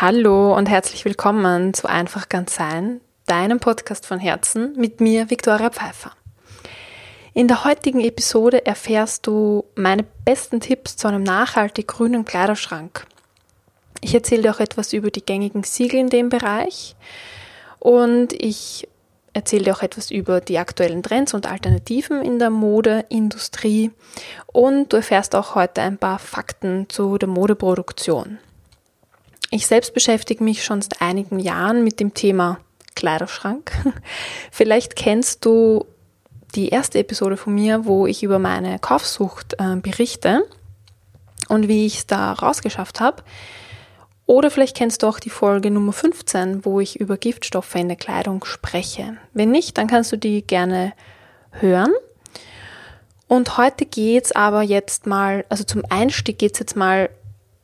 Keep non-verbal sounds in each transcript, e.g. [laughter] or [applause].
Hallo und herzlich willkommen zu Einfach ganz sein, deinem Podcast von Herzen mit mir, Viktoria Pfeiffer. In der heutigen Episode erfährst du meine besten Tipps zu einem nachhaltig grünen Kleiderschrank. Ich erzähle dir auch etwas über die gängigen Siegel in dem Bereich und ich erzähle dir auch etwas über die aktuellen Trends und Alternativen in der Modeindustrie und du erfährst auch heute ein paar Fakten zu der Modeproduktion. Ich selbst beschäftige mich schon seit einigen Jahren mit dem Thema Kleiderschrank. [laughs] Vielleicht kennst du die erste Episode von mir, wo ich über meine Kaufsucht äh, berichte und wie ich es da rausgeschafft habe. Oder vielleicht kennst du auch die Folge Nummer 15, wo ich über Giftstoffe in der Kleidung spreche. Wenn nicht, dann kannst du die gerne hören. Und heute geht's aber jetzt mal, also zum Einstieg geht's jetzt mal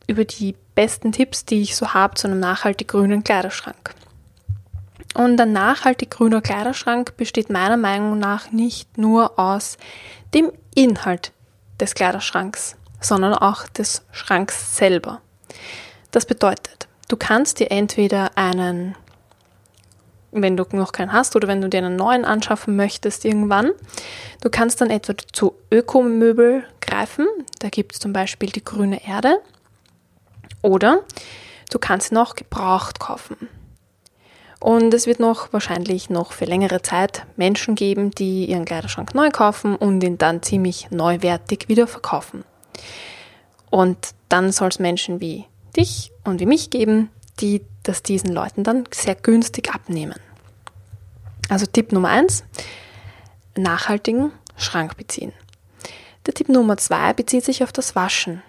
über die besten Tipps, die ich so habe zu einem nachhaltig grünen Kleiderschrank. Und ein nachhaltig grüner Kleiderschrank besteht meiner Meinung nach nicht nur aus dem Inhalt des Kleiderschranks, sondern auch des Schranks selber. Das bedeutet, du kannst dir entweder einen, wenn du noch keinen hast oder wenn du dir einen neuen anschaffen möchtest irgendwann, du kannst dann etwa zu Ökomöbel greifen. Da gibt es zum Beispiel die grüne Erde. Oder du kannst noch gebraucht kaufen. Und es wird noch wahrscheinlich noch für längere Zeit Menschen geben, die ihren Kleiderschrank neu kaufen und ihn dann ziemlich neuwertig wieder verkaufen. Und dann soll es Menschen wie dich und wie mich geben, die das diesen Leuten dann sehr günstig abnehmen. Also Tipp Nummer eins: nachhaltigen Schrank beziehen. Der Tipp Nummer zwei bezieht sich auf das Waschen.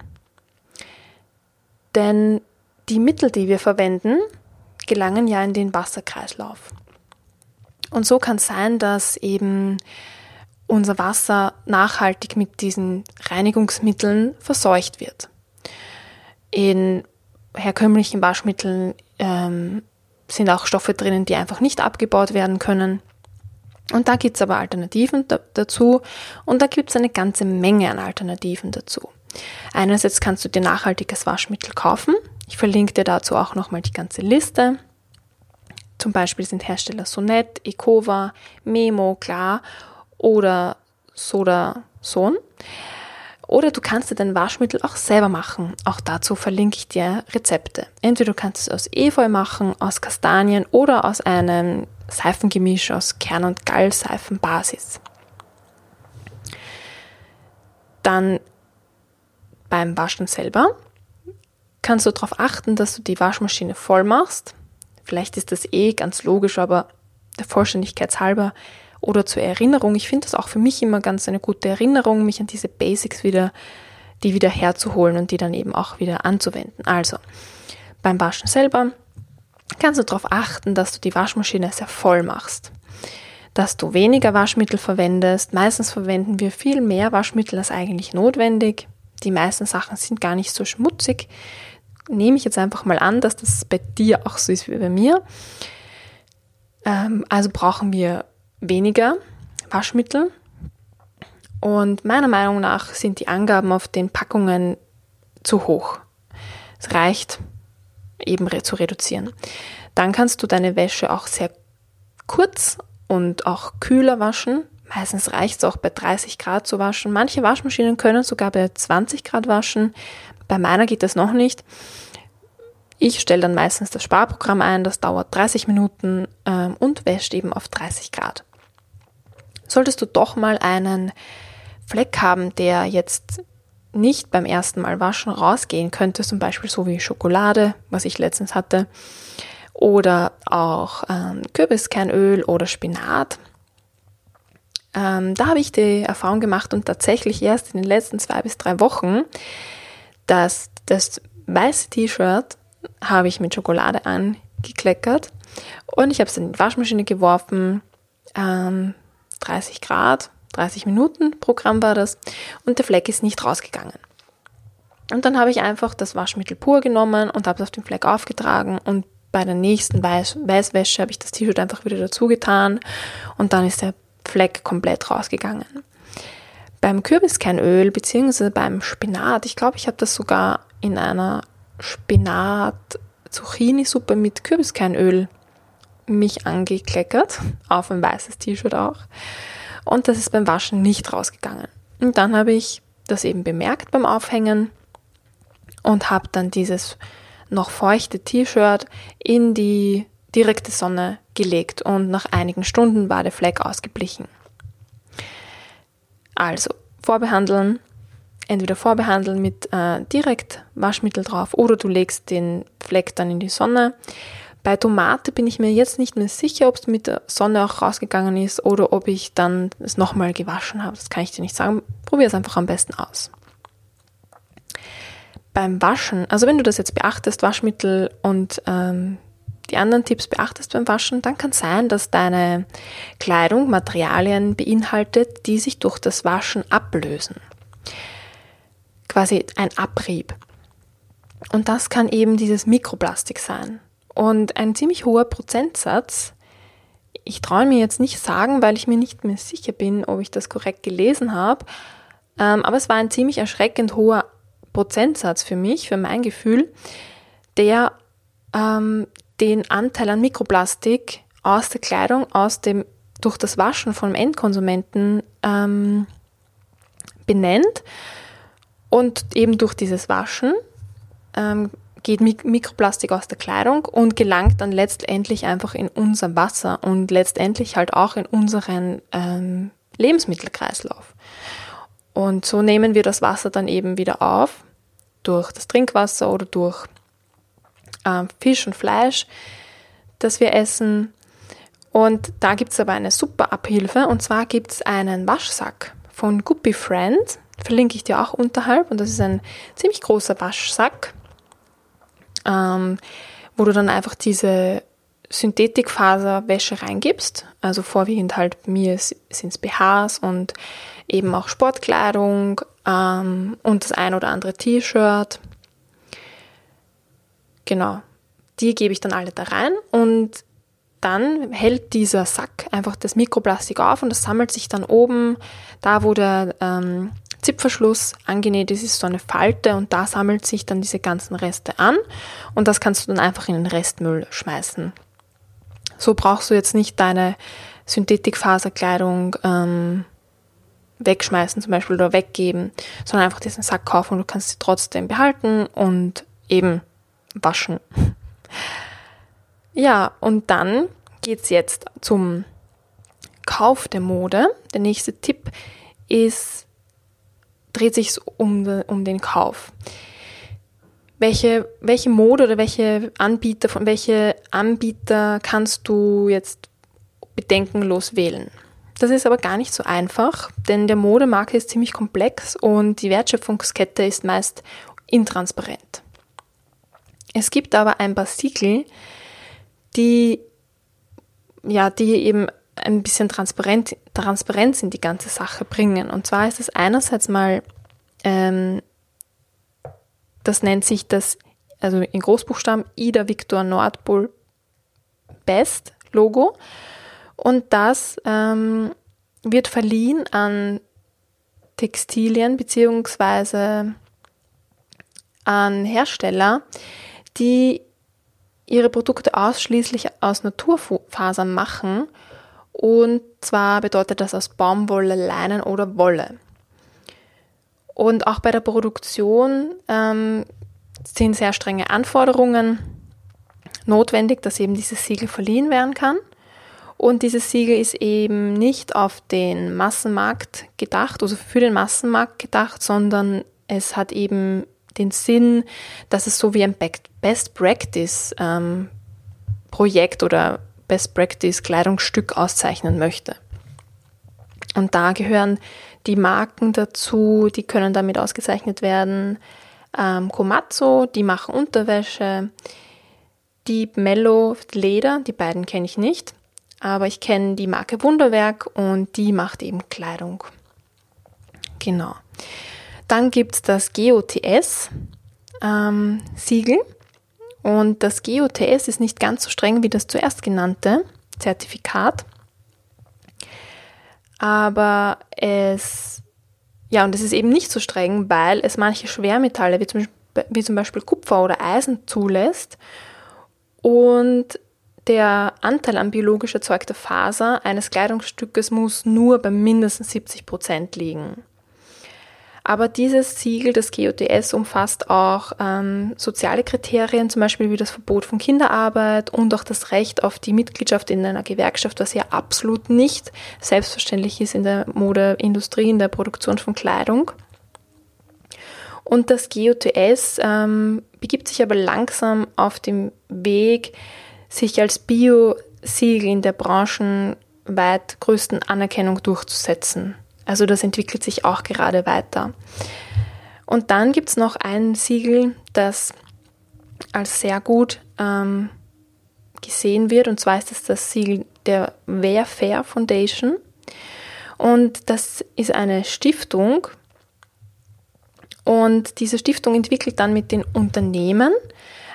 Denn die Mittel, die wir verwenden, gelangen ja in den Wasserkreislauf. Und so kann es sein, dass eben unser Wasser nachhaltig mit diesen Reinigungsmitteln verseucht wird. In herkömmlichen Waschmitteln ähm, sind auch Stoffe drinnen, die einfach nicht abgebaut werden können. Und da gibt es aber Alternativen da, dazu und da gibt es eine ganze Menge an Alternativen dazu. Einerseits kannst du dir nachhaltiges Waschmittel kaufen. Ich verlinke dir dazu auch nochmal die ganze Liste. Zum Beispiel sind Hersteller Sonet, Ecova, Memo, Klar oder Soda Son. Oder du kannst dir dein Waschmittel auch selber machen. Auch dazu verlinke ich dir Rezepte. Entweder du kannst es aus Efeu machen, aus Kastanien oder aus einem Seifengemisch aus Kern- und Gallseifenbasis. Dann beim Waschen selber kannst du darauf achten, dass du die Waschmaschine voll machst. Vielleicht ist das eh ganz logisch, aber der Vollständigkeit halber oder zur Erinnerung. Ich finde das auch für mich immer ganz eine gute Erinnerung, mich an diese Basics wieder, die wieder herzuholen und die dann eben auch wieder anzuwenden. Also beim Waschen selber kannst du darauf achten, dass du die Waschmaschine sehr voll machst. Dass du weniger Waschmittel verwendest. Meistens verwenden wir viel mehr Waschmittel als eigentlich notwendig. Die meisten Sachen sind gar nicht so schmutzig. Nehme ich jetzt einfach mal an, dass das bei dir auch so ist wie bei mir. Ähm, also brauchen wir weniger Waschmittel. Und meiner Meinung nach sind die Angaben auf den Packungen zu hoch. Es reicht eben zu reduzieren. Dann kannst du deine Wäsche auch sehr kurz und auch kühler waschen. Meistens reicht es auch bei 30 Grad zu waschen. Manche Waschmaschinen können sogar bei 20 Grad waschen. Bei meiner geht das noch nicht. Ich stelle dann meistens das Sparprogramm ein, das dauert 30 Minuten ähm, und wäscht eben auf 30 Grad. Solltest du doch mal einen Fleck haben, der jetzt nicht beim ersten Mal waschen rausgehen könnte, zum Beispiel so wie Schokolade, was ich letztens hatte, oder auch ähm, Kürbiskernöl oder Spinat. Ähm, da habe ich die Erfahrung gemacht und tatsächlich erst in den letzten zwei bis drei Wochen, dass das weiße T-Shirt habe ich mit Schokolade angekleckert und ich habe es in die Waschmaschine geworfen. Ähm, 30 Grad, 30 Minuten Programm war das und der Fleck ist nicht rausgegangen. Und dann habe ich einfach das Waschmittel pur genommen und habe es auf den Fleck aufgetragen und bei der nächsten Weiß Weißwäsche habe ich das T-Shirt einfach wieder dazu getan und dann ist der Fleck komplett rausgegangen. Beim Kürbiskernöl bzw. beim Spinat, ich glaube, ich habe das sogar in einer Spinat Zucchini-Suppe mit Kürbiskernöl mich angekleckert, auf ein weißes T-Shirt auch. Und das ist beim Waschen nicht rausgegangen. Und dann habe ich das eben bemerkt beim Aufhängen und habe dann dieses noch feuchte T-Shirt in die direkte Sonne gelegt und nach einigen Stunden war der Fleck ausgeblichen. Also vorbehandeln, entweder vorbehandeln mit äh, direkt Waschmittel drauf oder du legst den Fleck dann in die Sonne. Bei Tomate bin ich mir jetzt nicht mehr sicher, ob es mit der Sonne auch rausgegangen ist oder ob ich dann es nochmal gewaschen habe. Das kann ich dir nicht sagen. Probier es einfach am besten aus. Beim Waschen, also wenn du das jetzt beachtest, Waschmittel und ähm, die anderen Tipps beachtest beim Waschen, dann kann es sein, dass deine Kleidung Materialien beinhaltet, die sich durch das Waschen ablösen quasi ein Abrieb. Und das kann eben dieses Mikroplastik sein. Und ein ziemlich hoher Prozentsatz, ich traue mir jetzt nicht sagen, weil ich mir nicht mehr sicher bin, ob ich das korrekt gelesen habe, ähm, aber es war ein ziemlich erschreckend hoher Prozentsatz für mich, für mein Gefühl, der ähm, den Anteil an Mikroplastik aus der Kleidung, aus dem durch das Waschen vom Endkonsumenten ähm, benennt und eben durch dieses Waschen ähm, geht Mik Mikroplastik aus der Kleidung und gelangt dann letztendlich einfach in unser Wasser und letztendlich halt auch in unseren ähm, Lebensmittelkreislauf. Und so nehmen wir das Wasser dann eben wieder auf durch das Trinkwasser oder durch ähm, Fisch und Fleisch, das wir essen. Und da gibt es aber eine super Abhilfe und zwar gibt es einen Waschsack von Guppy Friend verlinke ich dir auch unterhalb. Und das ist ein ziemlich großer Waschsack, ähm, wo du dann einfach diese Synthetikfaserwäsche reingibst. Also vorwiegend halt mir sind es BHs und eben auch Sportkleidung ähm, und das ein oder andere T-Shirt. Genau, die gebe ich dann alle da rein und dann hält dieser Sack einfach das Mikroplastik auf und das sammelt sich dann oben, da wo der ähm, Zipverschluss angenäht ist, ist so eine Falte und da sammelt sich dann diese ganzen Reste an und das kannst du dann einfach in den Restmüll schmeißen. So brauchst du jetzt nicht deine Synthetikfaserkleidung ähm, wegschmeißen zum Beispiel oder weggeben, sondern einfach diesen Sack kaufen und du kannst sie trotzdem behalten und eben waschen. Ja, und dann geht es jetzt zum Kauf der Mode. Der nächste Tipp ist dreht sich um, um den Kauf. Welche, welche Mode oder welche Anbieter, von welche Anbieter kannst du jetzt bedenkenlos wählen? Das ist aber gar nicht so einfach, denn der Modemarkt ist ziemlich komplex und die Wertschöpfungskette ist meist intransparent. Es gibt aber ein paar Siegel, die, ja, die eben ein bisschen Transparent, Transparenz in die ganze Sache bringen. Und zwar ist es einerseits mal, ähm, das nennt sich das, also in Großbuchstaben, Ida Victor Nordpol Best Logo. Und das ähm, wird verliehen an Textilien beziehungsweise an Hersteller, die ihre Produkte ausschließlich aus Naturfasern machen und zwar bedeutet das aus Baumwolle, Leinen oder Wolle. Und auch bei der Produktion ähm, sind sehr strenge Anforderungen notwendig, dass eben dieses Siegel verliehen werden kann. Und dieses Siegel ist eben nicht auf den Massenmarkt gedacht, also für den Massenmarkt gedacht, sondern es hat eben den Sinn, dass es so wie ein Best Practice ähm, Projekt oder Best Practice Kleidungsstück auszeichnen möchte. Und da gehören die Marken dazu, die können damit ausgezeichnet werden. Ähm, Komatsu, die machen Unterwäsche. Deep Mellow Leder, die beiden kenne ich nicht. Aber ich kenne die Marke Wunderwerk und die macht eben Kleidung. Genau. Dann gibt es das GOTS ähm. Und das GOTS ist nicht ganz so streng wie das zuerst genannte Zertifikat. Aber es, ja, und es ist eben nicht so streng, weil es manche Schwermetalle wie zum, wie zum Beispiel Kupfer oder Eisen zulässt. Und der Anteil an biologisch erzeugter Faser eines Kleidungsstückes muss nur bei mindestens 70 Prozent liegen. Aber dieses Siegel, das GOTS, umfasst auch ähm, soziale Kriterien, zum Beispiel wie das Verbot von Kinderarbeit und auch das Recht auf die Mitgliedschaft in einer Gewerkschaft, was ja absolut nicht selbstverständlich ist in der Modeindustrie, in der Produktion von Kleidung. Und das GOTS ähm, begibt sich aber langsam auf dem Weg, sich als Bio-Siegel in der branchenweit größten Anerkennung durchzusetzen. Also das entwickelt sich auch gerade weiter. Und dann gibt es noch ein Siegel, das als sehr gut ähm, gesehen wird, und zwar ist es das Siegel der Fair Foundation. Und das ist eine Stiftung. Und diese Stiftung entwickelt dann mit den Unternehmen,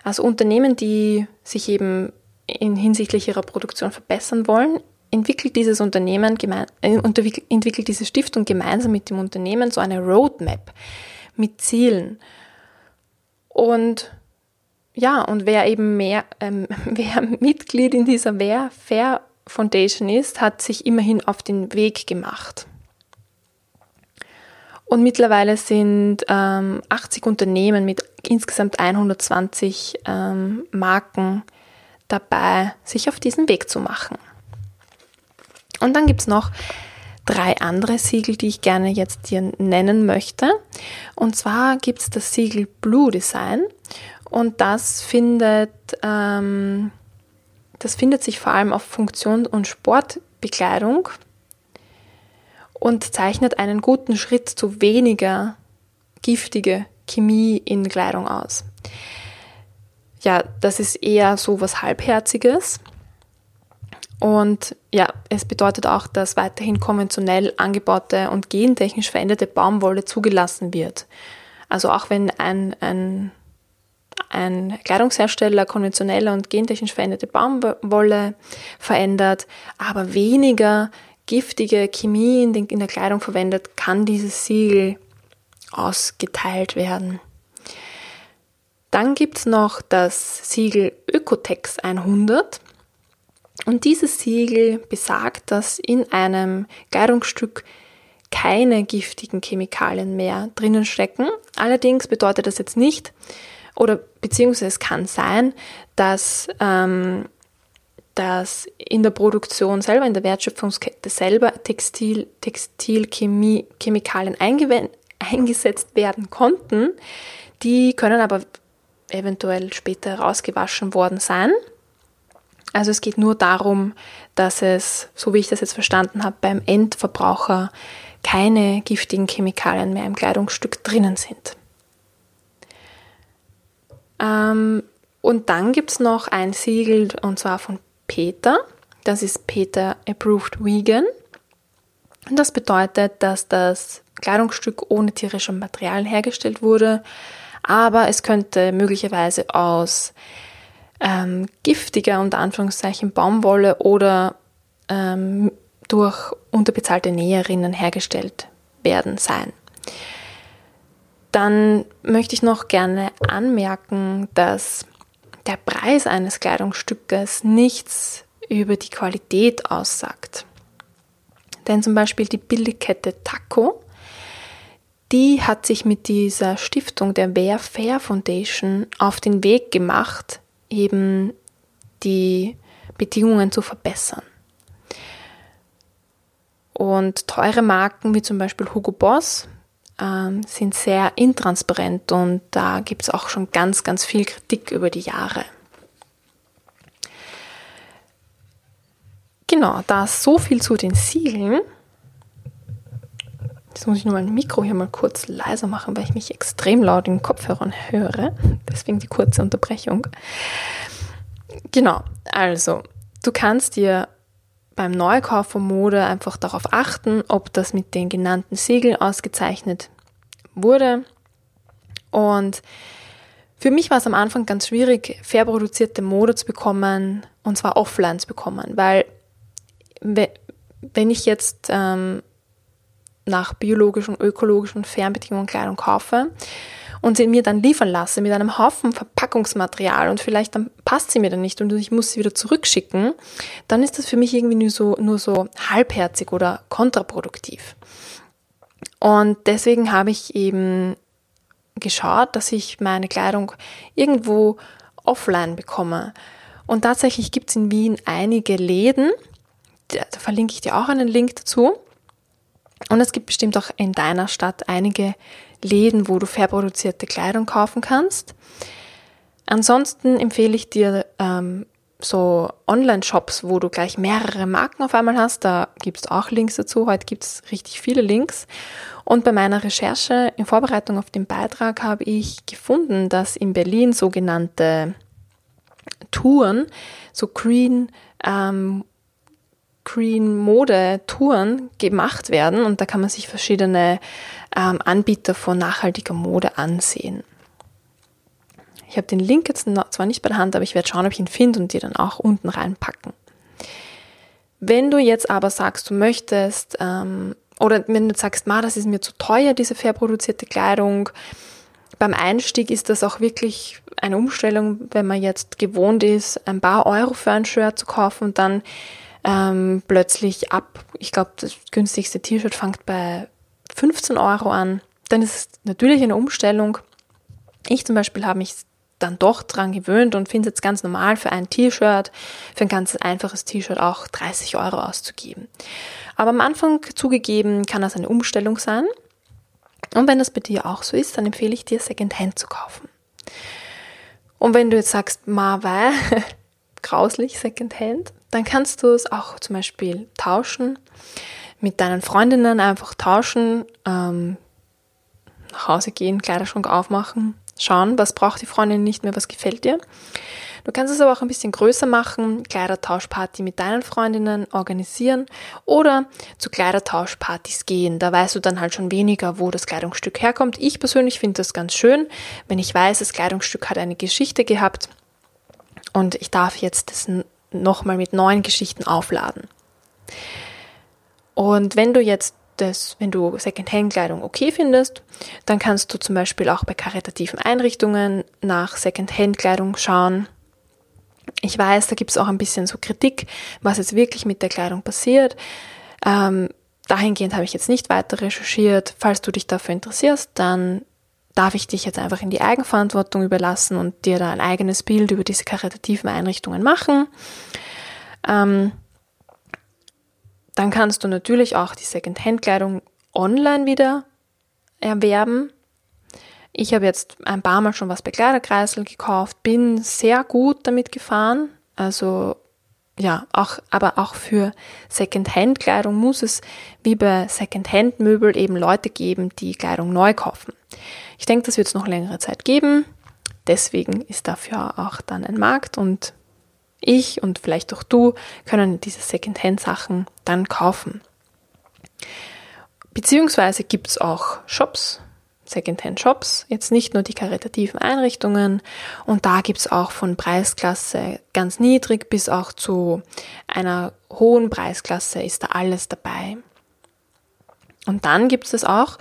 also Unternehmen, die sich eben in hinsichtlich ihrer Produktion verbessern wollen, entwickelt dieses Unternehmen, äh, entwickelt diese Stiftung gemeinsam mit dem Unternehmen so eine Roadmap mit Zielen. Und ja, und wer eben mehr, ähm, [laughs] wer Mitglied in dieser Wer Fair Foundation ist, hat sich immerhin auf den Weg gemacht. Und mittlerweile sind ähm, 80 Unternehmen mit insgesamt 120 ähm, Marken dabei, sich auf diesen Weg zu machen. Und dann gibt es noch drei andere Siegel, die ich gerne jetzt dir nennen möchte. Und zwar gibt es das Siegel Blue Design und das findet, ähm, das findet sich vor allem auf Funktion- und Sportbekleidung und zeichnet einen guten Schritt zu weniger giftige Chemie in Kleidung aus. Ja, das ist eher so was Halbherziges. Und ja, es bedeutet auch, dass weiterhin konventionell angebaute und gentechnisch veränderte Baumwolle zugelassen wird. Also auch wenn ein, ein, ein Kleidungshersteller konventionelle und gentechnisch veränderte Baumwolle verändert, aber weniger giftige Chemie in, den, in der Kleidung verwendet, kann dieses Siegel ausgeteilt werden. Dann gibt es noch das Siegel Ökotex 100. Und dieses Siegel besagt, dass in einem Kleidungsstück keine giftigen Chemikalien mehr drinnen stecken. Allerdings bedeutet das jetzt nicht, oder beziehungsweise es kann sein, dass, ähm, dass in der Produktion selber, in der Wertschöpfungskette selber Textil, Textilchemikalien eingesetzt werden konnten. Die können aber eventuell später rausgewaschen worden sein. Also es geht nur darum, dass es, so wie ich das jetzt verstanden habe, beim Endverbraucher keine giftigen Chemikalien mehr im Kleidungsstück drinnen sind. Ähm, und dann gibt es noch ein Siegel und zwar von Peter. Das ist Peter Approved Vegan. Und das bedeutet, dass das Kleidungsstück ohne tierische Materialien hergestellt wurde, aber es könnte möglicherweise aus ähm, giftiger, unter Anführungszeichen, Baumwolle oder ähm, durch unterbezahlte Näherinnen hergestellt werden sein. Dann möchte ich noch gerne anmerken, dass der Preis eines Kleidungsstückes nichts über die Qualität aussagt. Denn zum Beispiel die Billigkette Taco, die hat sich mit dieser Stiftung der Wear Fair Foundation auf den Weg gemacht, eben die Bedingungen zu verbessern. Und teure Marken wie zum Beispiel Hugo Boss ähm, sind sehr intransparent und da gibt es auch schon ganz, ganz viel Kritik über die Jahre. Genau, da so viel zu den Siegeln. Jetzt muss ich nur mein Mikro hier mal kurz leiser machen, weil ich mich extrem laut in den Kopfhörern höre. Deswegen die kurze Unterbrechung. Genau, also du kannst dir beim Neukauf von Mode einfach darauf achten, ob das mit den genannten Siegeln ausgezeichnet wurde. Und für mich war es am Anfang ganz schwierig, fair produzierte Mode zu bekommen, und zwar offline zu bekommen, weil wenn ich jetzt ähm, nach biologischen, ökologischen, fairen Bedingungen Kleidung kaufe und sie mir dann liefern lasse mit einem Haufen Verpackungsmaterial und vielleicht dann passt sie mir dann nicht und ich muss sie wieder zurückschicken, dann ist das für mich irgendwie nur so, nur so halbherzig oder kontraproduktiv. Und deswegen habe ich eben geschaut, dass ich meine Kleidung irgendwo offline bekomme. Und tatsächlich gibt es in Wien einige Läden, da verlinke ich dir auch einen Link dazu. Und es gibt bestimmt auch in deiner Stadt einige Läden, wo du fair produzierte Kleidung kaufen kannst. Ansonsten empfehle ich dir ähm, so Online-Shops, wo du gleich mehrere Marken auf einmal hast. Da gibt es auch Links dazu. Heute gibt es richtig viele Links. Und bei meiner Recherche in Vorbereitung auf den Beitrag habe ich gefunden, dass in Berlin sogenannte Touren, so Green, ähm, Green Mode Touren gemacht werden und da kann man sich verschiedene ähm, Anbieter von nachhaltiger Mode ansehen. Ich habe den Link jetzt zwar nicht bei der Hand, aber ich werde schauen, ob ich ihn finde und dir dann auch unten reinpacken. Wenn du jetzt aber sagst, du möchtest, ähm, oder wenn du sagst, ma, das ist mir zu teuer, diese fair produzierte Kleidung, beim Einstieg ist das auch wirklich eine Umstellung, wenn man jetzt gewohnt ist, ein paar Euro für ein Shirt zu kaufen und dann ähm, plötzlich ab, ich glaube, das günstigste T-Shirt fängt bei 15 Euro an. Dann ist es natürlich eine Umstellung. Ich zum Beispiel habe mich dann doch dran gewöhnt und finde es jetzt ganz normal für ein T-Shirt, für ein ganz einfaches T-Shirt auch 30 Euro auszugeben. Aber am Anfang zugegeben kann das eine Umstellung sein. Und wenn das bei dir auch so ist, dann empfehle ich dir, Secondhand zu kaufen. Und wenn du jetzt sagst, ma, weil, [laughs] grauslich Secondhand, dann kannst du es auch zum Beispiel tauschen, mit deinen Freundinnen einfach tauschen, ähm, nach Hause gehen, Kleiderschrank aufmachen, schauen, was braucht die Freundin nicht mehr, was gefällt dir. Du kannst es aber auch ein bisschen größer machen, Kleidertauschparty mit deinen Freundinnen organisieren oder zu Kleidertauschpartys gehen. Da weißt du dann halt schon weniger, wo das Kleidungsstück herkommt. Ich persönlich finde das ganz schön, wenn ich weiß, das Kleidungsstück hat eine Geschichte gehabt und ich darf jetzt das nochmal mit neuen Geschichten aufladen. Und wenn du jetzt das, wenn du Secondhand-Kleidung okay findest, dann kannst du zum Beispiel auch bei karitativen Einrichtungen nach Secondhand-Kleidung schauen. Ich weiß, da gibt es auch ein bisschen so Kritik, was jetzt wirklich mit der Kleidung passiert. Ähm, dahingehend habe ich jetzt nicht weiter recherchiert. Falls du dich dafür interessierst, dann darf ich dich jetzt einfach in die Eigenverantwortung überlassen und dir da ein eigenes Bild über diese karitativen Einrichtungen machen. Ähm, dann kannst du natürlich auch die Second-Hand-Kleidung online wieder erwerben. Ich habe jetzt ein paar Mal schon was bei Kleiderkreisel gekauft, bin sehr gut damit gefahren. Also ja, auch, aber auch für Second-Hand-Kleidung muss es wie bei Second-Hand-Möbel eben Leute geben, die Kleidung neu kaufen. Ich denke, das wird es noch längere Zeit geben. Deswegen ist dafür auch dann ein Markt und ich und vielleicht auch du können diese Secondhand-Sachen dann kaufen. Beziehungsweise gibt es auch Shops, Secondhand-Shops, jetzt nicht nur die karitativen Einrichtungen und da gibt es auch von Preisklasse ganz niedrig bis auch zu einer hohen Preisklasse ist da alles dabei. Und dann gibt es auch,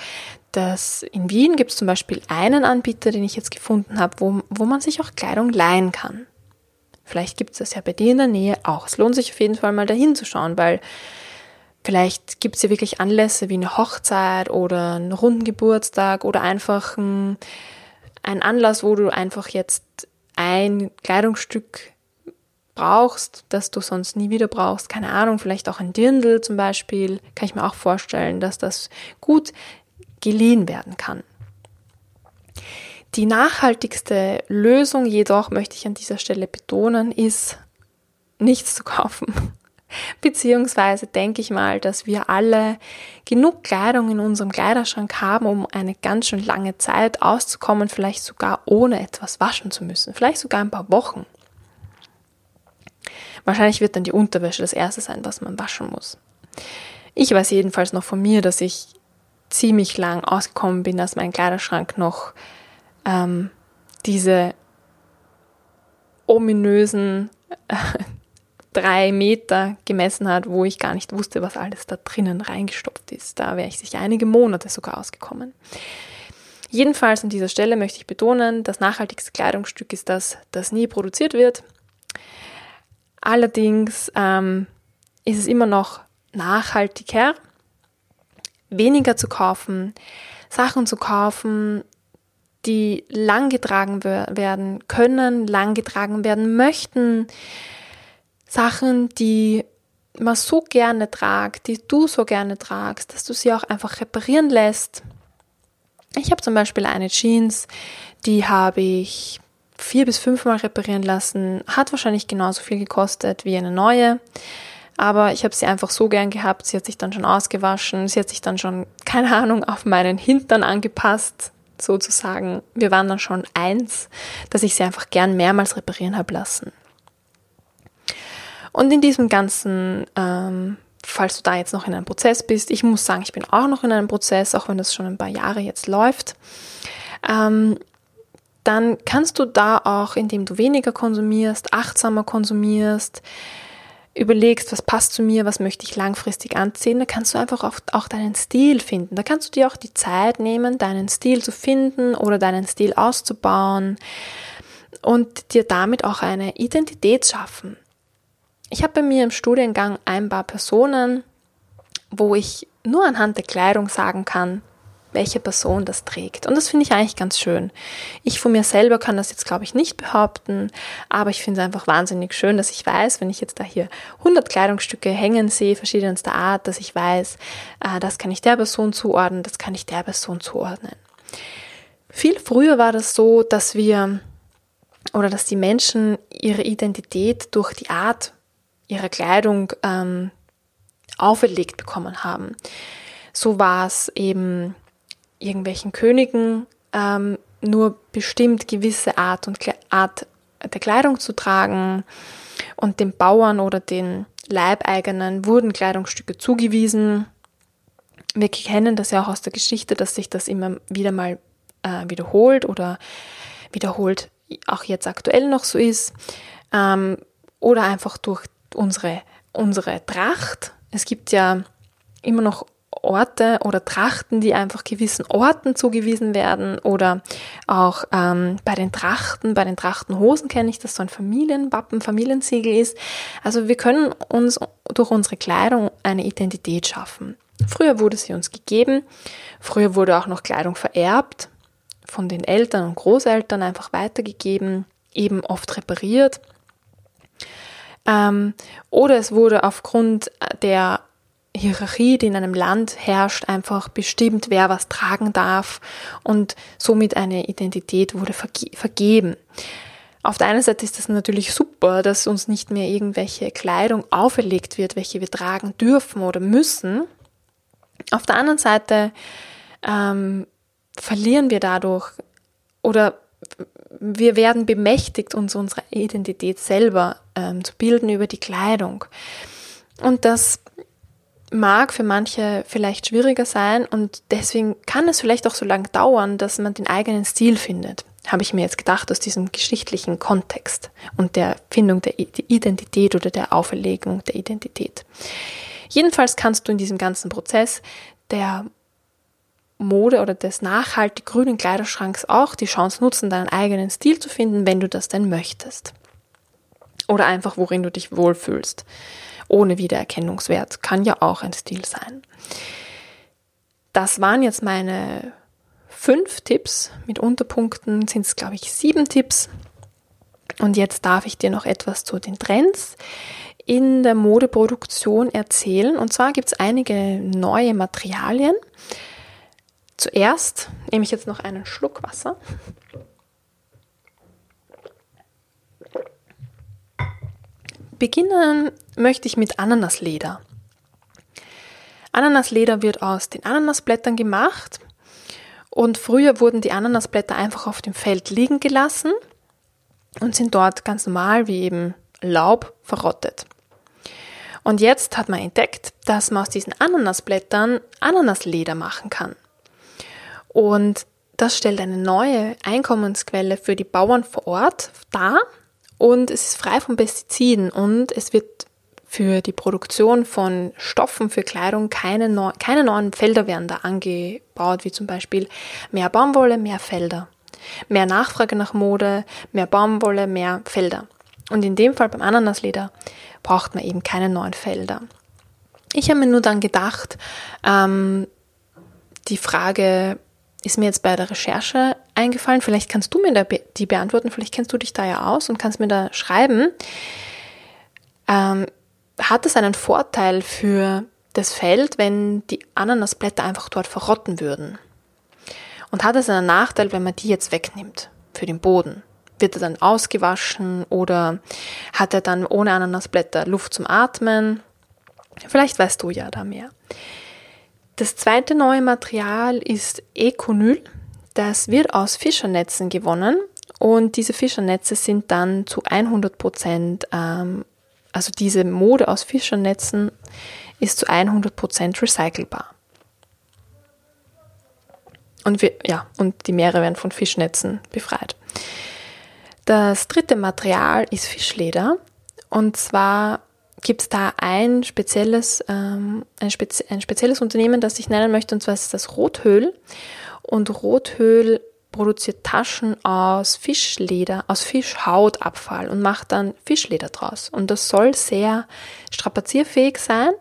dass in Wien gibt es zum Beispiel einen Anbieter, den ich jetzt gefunden habe, wo, wo man sich auch Kleidung leihen kann. Vielleicht gibt es das ja bei dir in der Nähe auch. Es lohnt sich auf jeden Fall mal dahin zu schauen, weil vielleicht gibt es ja wirklich Anlässe wie eine Hochzeit oder einen runden Geburtstag oder einfach ein, ein Anlass, wo du einfach jetzt ein Kleidungsstück brauchst, das du sonst nie wieder brauchst. Keine Ahnung, vielleicht auch ein Dirndl zum Beispiel. Kann ich mir auch vorstellen, dass das gut geliehen werden kann. Die nachhaltigste Lösung jedoch, möchte ich an dieser Stelle betonen, ist nichts zu kaufen. Beziehungsweise denke ich mal, dass wir alle genug Kleidung in unserem Kleiderschrank haben, um eine ganz schön lange Zeit auszukommen, vielleicht sogar ohne etwas waschen zu müssen, vielleicht sogar ein paar Wochen. Wahrscheinlich wird dann die Unterwäsche das erste sein, was man waschen muss. Ich weiß jedenfalls noch von mir, dass ich ziemlich lang ausgekommen bin, dass mein Kleiderschrank noch ähm, diese ominösen [laughs] drei Meter gemessen hat, wo ich gar nicht wusste, was alles da drinnen reingestopft ist. Da wäre ich sicher einige Monate sogar ausgekommen. Jedenfalls an dieser Stelle möchte ich betonen, das nachhaltigste Kleidungsstück ist das, das nie produziert wird. Allerdings ähm, ist es immer noch nachhaltiger, weniger zu kaufen, Sachen zu kaufen, die lang getragen werden können, lang getragen werden möchten, Sachen, die man so gerne tragt, die du so gerne tragst, dass du sie auch einfach reparieren lässt. Ich habe zum Beispiel eine Jeans, die habe ich vier bis fünfmal reparieren lassen, hat wahrscheinlich genauso viel gekostet wie eine neue. Aber ich habe sie einfach so gern gehabt. Sie hat sich dann schon ausgewaschen. Sie hat sich dann schon, keine Ahnung, auf meinen Hintern angepasst, sozusagen. Wir waren dann schon eins, dass ich sie einfach gern mehrmals reparieren habe lassen. Und in diesem ganzen, ähm, falls du da jetzt noch in einem Prozess bist, ich muss sagen, ich bin auch noch in einem Prozess, auch wenn das schon ein paar Jahre jetzt läuft, ähm, dann kannst du da auch, indem du weniger konsumierst, achtsamer konsumierst, überlegst, was passt zu mir, was möchte ich langfristig anziehen, da kannst du einfach auch, auch deinen Stil finden. Da kannst du dir auch die Zeit nehmen, deinen Stil zu finden oder deinen Stil auszubauen und dir damit auch eine Identität schaffen. Ich habe bei mir im Studiengang ein paar Personen, wo ich nur anhand der Kleidung sagen kann, welche Person das trägt. Und das finde ich eigentlich ganz schön. Ich von mir selber kann das jetzt, glaube ich, nicht behaupten, aber ich finde es einfach wahnsinnig schön, dass ich weiß, wenn ich jetzt da hier 100 Kleidungsstücke hängen sehe, verschiedenster Art, dass ich weiß, äh, das kann ich der Person zuordnen, das kann ich der Person zuordnen. Viel früher war das so, dass wir oder dass die Menschen ihre Identität durch die Art ihrer Kleidung ähm, auferlegt bekommen haben. So war es eben irgendwelchen Königen ähm, nur bestimmt gewisse Art und Kle Art der Kleidung zu tragen und den Bauern oder den Leibeigenen wurden Kleidungsstücke zugewiesen. Wir kennen das ja auch aus der Geschichte, dass sich das immer wieder mal äh, wiederholt oder wiederholt auch jetzt aktuell noch so ist. Ähm, oder einfach durch unsere, unsere Tracht. Es gibt ja immer noch Orte oder Trachten, die einfach gewissen Orten zugewiesen werden oder auch ähm, bei den Trachten, bei den Trachtenhosen kenne ich, dass so ein Familienwappen, Familiensiegel ist. Also wir können uns durch unsere Kleidung eine Identität schaffen. Früher wurde sie uns gegeben, früher wurde auch noch Kleidung vererbt, von den Eltern und Großeltern einfach weitergegeben, eben oft repariert. Ähm, oder es wurde aufgrund der Hierarchie, die in einem Land herrscht, einfach bestimmt, wer was tragen darf und somit eine Identität wurde verge vergeben. Auf der einen Seite ist das natürlich super, dass uns nicht mehr irgendwelche Kleidung auferlegt wird, welche wir tragen dürfen oder müssen. Auf der anderen Seite ähm, verlieren wir dadurch oder wir werden bemächtigt, uns unsere Identität selber ähm, zu bilden über die Kleidung. Und das mag für manche vielleicht schwieriger sein und deswegen kann es vielleicht auch so lange dauern, dass man den eigenen Stil findet. Habe ich mir jetzt gedacht aus diesem geschichtlichen Kontext und der Findung der Identität oder der Auferlegung der Identität. Jedenfalls kannst du in diesem ganzen Prozess der Mode oder des nachhaltig grünen Kleiderschranks auch die Chance nutzen, deinen eigenen Stil zu finden, wenn du das denn möchtest. Oder einfach, worin du dich wohlfühlst ohne Wiedererkennungswert. Kann ja auch ein Stil sein. Das waren jetzt meine fünf Tipps. Mit Unterpunkten sind es, glaube ich, sieben Tipps. Und jetzt darf ich dir noch etwas zu den Trends in der Modeproduktion erzählen. Und zwar gibt es einige neue Materialien. Zuerst nehme ich jetzt noch einen Schluck Wasser. Beginnen möchte ich mit Ananasleder. Ananasleder wird aus den Ananasblättern gemacht und früher wurden die Ananasblätter einfach auf dem Feld liegen gelassen und sind dort ganz normal wie eben Laub verrottet. Und jetzt hat man entdeckt, dass man aus diesen Ananasblättern Ananasleder machen kann. Und das stellt eine neue Einkommensquelle für die Bauern vor Ort dar und es ist frei von Pestiziden und es wird für die Produktion von Stoffen für Kleidung keine, neu, keine neuen Felder werden da angebaut, wie zum Beispiel mehr Baumwolle, mehr Felder. Mehr Nachfrage nach Mode, mehr Baumwolle, mehr Felder. Und in dem Fall beim Ananasleder braucht man eben keine neuen Felder. Ich habe mir nur dann gedacht, ähm, die Frage ist mir jetzt bei der Recherche eingefallen. Vielleicht kannst du mir die beantworten. Vielleicht kennst du dich da ja aus und kannst mir da schreiben. Ähm, hat es einen Vorteil für das Feld, wenn die Ananasblätter einfach dort verrotten würden? Und hat es einen Nachteil, wenn man die jetzt wegnimmt für den Boden? Wird er dann ausgewaschen oder hat er dann ohne Ananasblätter Luft zum Atmen? Vielleicht weißt du ja da mehr. Das zweite neue Material ist Econyl. Das wird aus Fischernetzen gewonnen und diese Fischernetze sind dann zu 100 Prozent, ähm, also diese Mode aus Fischernetzen ist zu 100 Prozent recycelbar. Und, wir, ja, und die Meere werden von Fischnetzen befreit. Das dritte Material ist Fischleder. Und zwar gibt es da ein spezielles, ähm, ein, Spezi ein spezielles Unternehmen, das ich nennen möchte, und zwar ist das Rothöhl. Und Rothöhl produziert Taschen aus Fischleder, aus Fischhautabfall und macht dann Fischleder draus. Und das soll sehr strapazierfähig sein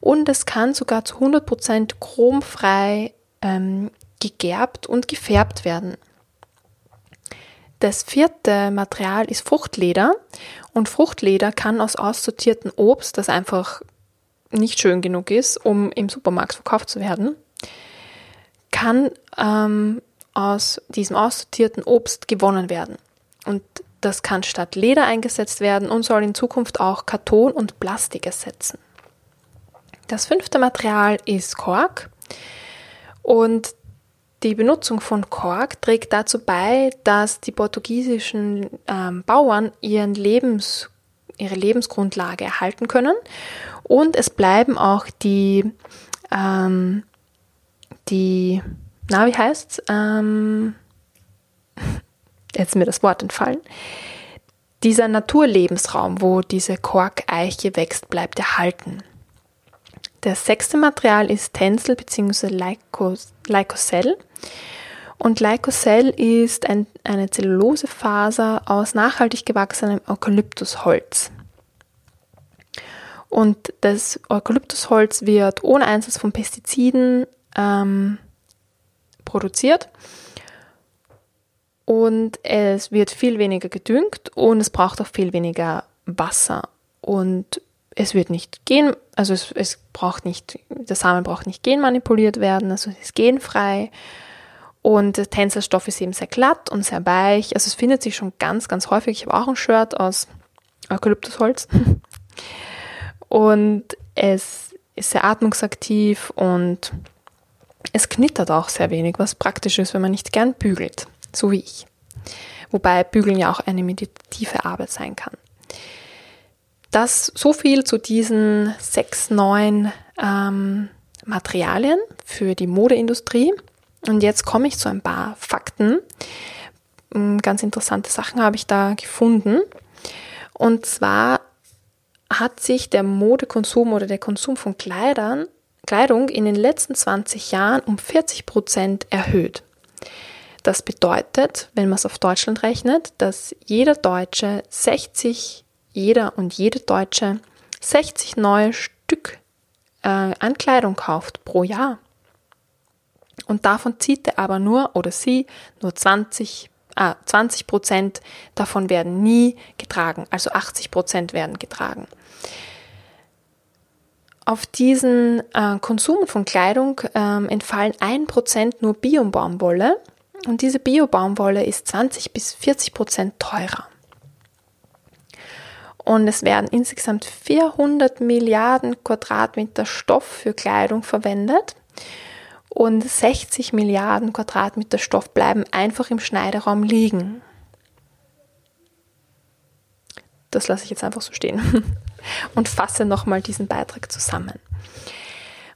und es kann sogar zu 100% chromfrei ähm, gegerbt und gefärbt werden. Das vierte Material ist Fruchtleder und Fruchtleder kann aus aussortiertem Obst, das einfach nicht schön genug ist, um im Supermarkt verkauft zu werden, kann ähm, aus diesem aussortierten Obst gewonnen werden. Und das kann statt Leder eingesetzt werden und soll in Zukunft auch Karton und Plastik ersetzen. Das fünfte Material ist Kork und die Benutzung von Kork trägt dazu bei, dass die portugiesischen ähm, Bauern ihren Lebens, ihre Lebensgrundlage erhalten können und es bleiben auch die, ähm, die, na wie heißt's? Ähm, [laughs] jetzt ist mir das Wort entfallen. Dieser Naturlebensraum, wo diese Korkeiche wächst, bleibt erhalten. Das sechste Material ist Tencel bzw. Lycocell. Und Lycocell ist ein, eine Zellulosefaser aus nachhaltig gewachsenem Eukalyptusholz. Und das Eukalyptusholz wird ohne Einsatz von Pestiziden ähm, produziert. Und es wird viel weniger gedüngt und es braucht auch viel weniger Wasser. Und es wird nicht gen, also es, es braucht nicht, der Samen braucht nicht genmanipuliert werden, also es ist genfrei. Und der Tänzelstoff ist eben sehr glatt und sehr weich. Also es findet sich schon ganz, ganz häufig. Ich habe auch ein Shirt aus Eukalyptusholz. [laughs] Und es ist sehr atmungsaktiv und es knittert auch sehr wenig, was praktisch ist, wenn man nicht gern bügelt, so wie ich. Wobei Bügeln ja auch eine meditative Arbeit sein kann. Das so viel zu diesen sechs neuen ähm, Materialien für die Modeindustrie. Und jetzt komme ich zu ein paar Fakten. Mm, ganz interessante Sachen habe ich da gefunden. Und zwar hat sich der Modekonsum oder der Konsum von Kleidern, Kleidung in den letzten 20 Jahren um 40 Prozent erhöht. Das bedeutet, wenn man es auf Deutschland rechnet, dass jeder Deutsche 60 jeder und jede Deutsche 60 neue Stück äh, an Kleidung kauft pro Jahr. Und davon zieht er aber nur oder sie nur 20, äh, 20 Prozent davon werden nie getragen, also 80 Prozent werden getragen. Auf diesen äh, Konsum von Kleidung ähm, entfallen 1% nur Bio-Baumwolle und diese Bio-Baumwolle ist 20 bis 40 Prozent teurer. Und es werden insgesamt 400 Milliarden Quadratmeter Stoff für Kleidung verwendet. Und 60 Milliarden Quadratmeter Stoff bleiben einfach im Schneideraum liegen. Das lasse ich jetzt einfach so stehen [laughs] und fasse nochmal diesen Beitrag zusammen.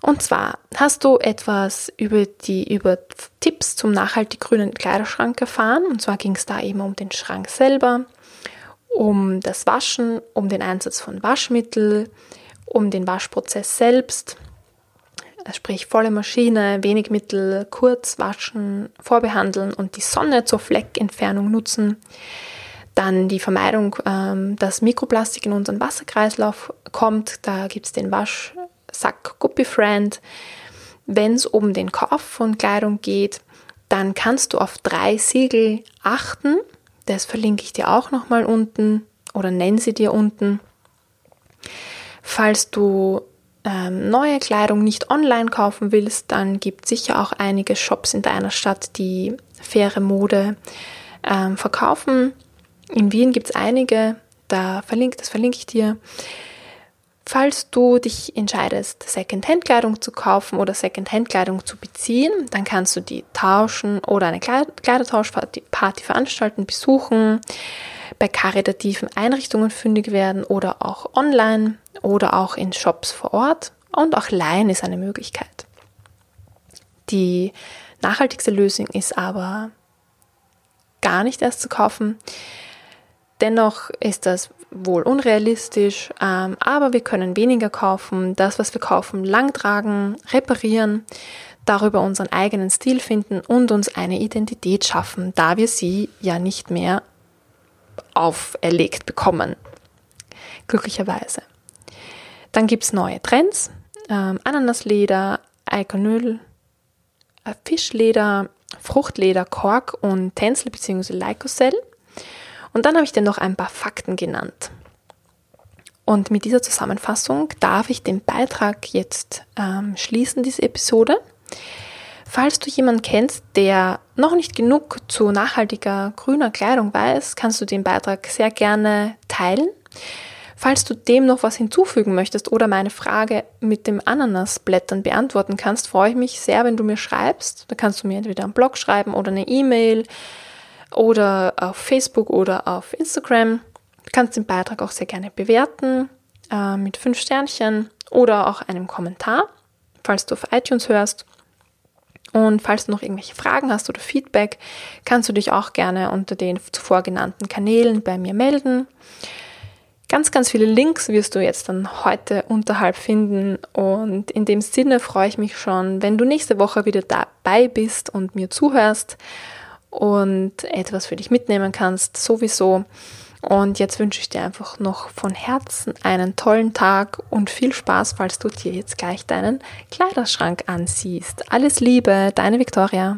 Und zwar hast du etwas über die über Tipps zum nachhaltig grünen Kleiderschrank erfahren. Und zwar ging es da eben um den Schrank selber, um das Waschen, um den Einsatz von Waschmittel, um den Waschprozess selbst, sprich volle Maschine, wenig Mittel, kurz waschen, vorbehandeln und die Sonne zur Fleckentfernung nutzen. Dann die Vermeidung, ähm, dass Mikroplastik in unseren Wasserkreislauf kommt. Da gibt es den Waschsack Guppy Friend. Wenn es um den Kauf von Kleidung geht, dann kannst du auf drei Siegel achten. Das verlinke ich dir auch nochmal unten oder nenne sie dir unten. Falls du ähm, neue Kleidung nicht online kaufen willst, dann gibt es sicher auch einige Shops in deiner Stadt, die faire Mode ähm, verkaufen. In Wien gibt es einige, da verlinkt, das verlinke ich dir. Falls du dich entscheidest, Secondhand-Kleidung zu kaufen oder Secondhand-Kleidung zu beziehen, dann kannst du die tauschen oder eine Kleidertauschparty veranstalten, besuchen, bei karitativen Einrichtungen fündig werden oder auch online oder auch in Shops vor Ort. Und auch Leihen ist eine Möglichkeit. Die nachhaltigste Lösung ist aber gar nicht erst zu kaufen. Dennoch ist das wohl unrealistisch, ähm, aber wir können weniger kaufen, das, was wir kaufen, lang tragen, reparieren, darüber unseren eigenen Stil finden und uns eine Identität schaffen, da wir sie ja nicht mehr auferlegt bekommen. Glücklicherweise. Dann gibt es neue Trends. Ähm, Ananasleder, Eikonöl, äh, Fischleder, Fruchtleder, Kork und Tencel bzw. Lyocell. Und dann habe ich dir noch ein paar Fakten genannt. Und mit dieser Zusammenfassung darf ich den Beitrag jetzt ähm, schließen, diese Episode. Falls du jemanden kennst, der noch nicht genug zu nachhaltiger grüner Kleidung weiß, kannst du den Beitrag sehr gerne teilen. Falls du dem noch was hinzufügen möchtest oder meine Frage mit dem Ananasblättern beantworten kannst, freue ich mich sehr, wenn du mir schreibst. Da kannst du mir entweder einen Blog schreiben oder eine E-Mail oder auf Facebook oder auf Instagram. Du kannst den Beitrag auch sehr gerne bewerten äh, mit fünf Sternchen oder auch einem Kommentar, falls du auf iTunes hörst. Und falls du noch irgendwelche Fragen hast oder Feedback, kannst du dich auch gerne unter den zuvor genannten Kanälen bei mir melden. Ganz, ganz viele Links wirst du jetzt dann heute unterhalb finden. Und in dem Sinne freue ich mich schon, wenn du nächste Woche wieder dabei bist und mir zuhörst und etwas für dich mitnehmen kannst, sowieso. Und jetzt wünsche ich dir einfach noch von Herzen einen tollen Tag und viel Spaß, falls du dir jetzt gleich deinen Kleiderschrank ansiehst. Alles Liebe, deine Victoria.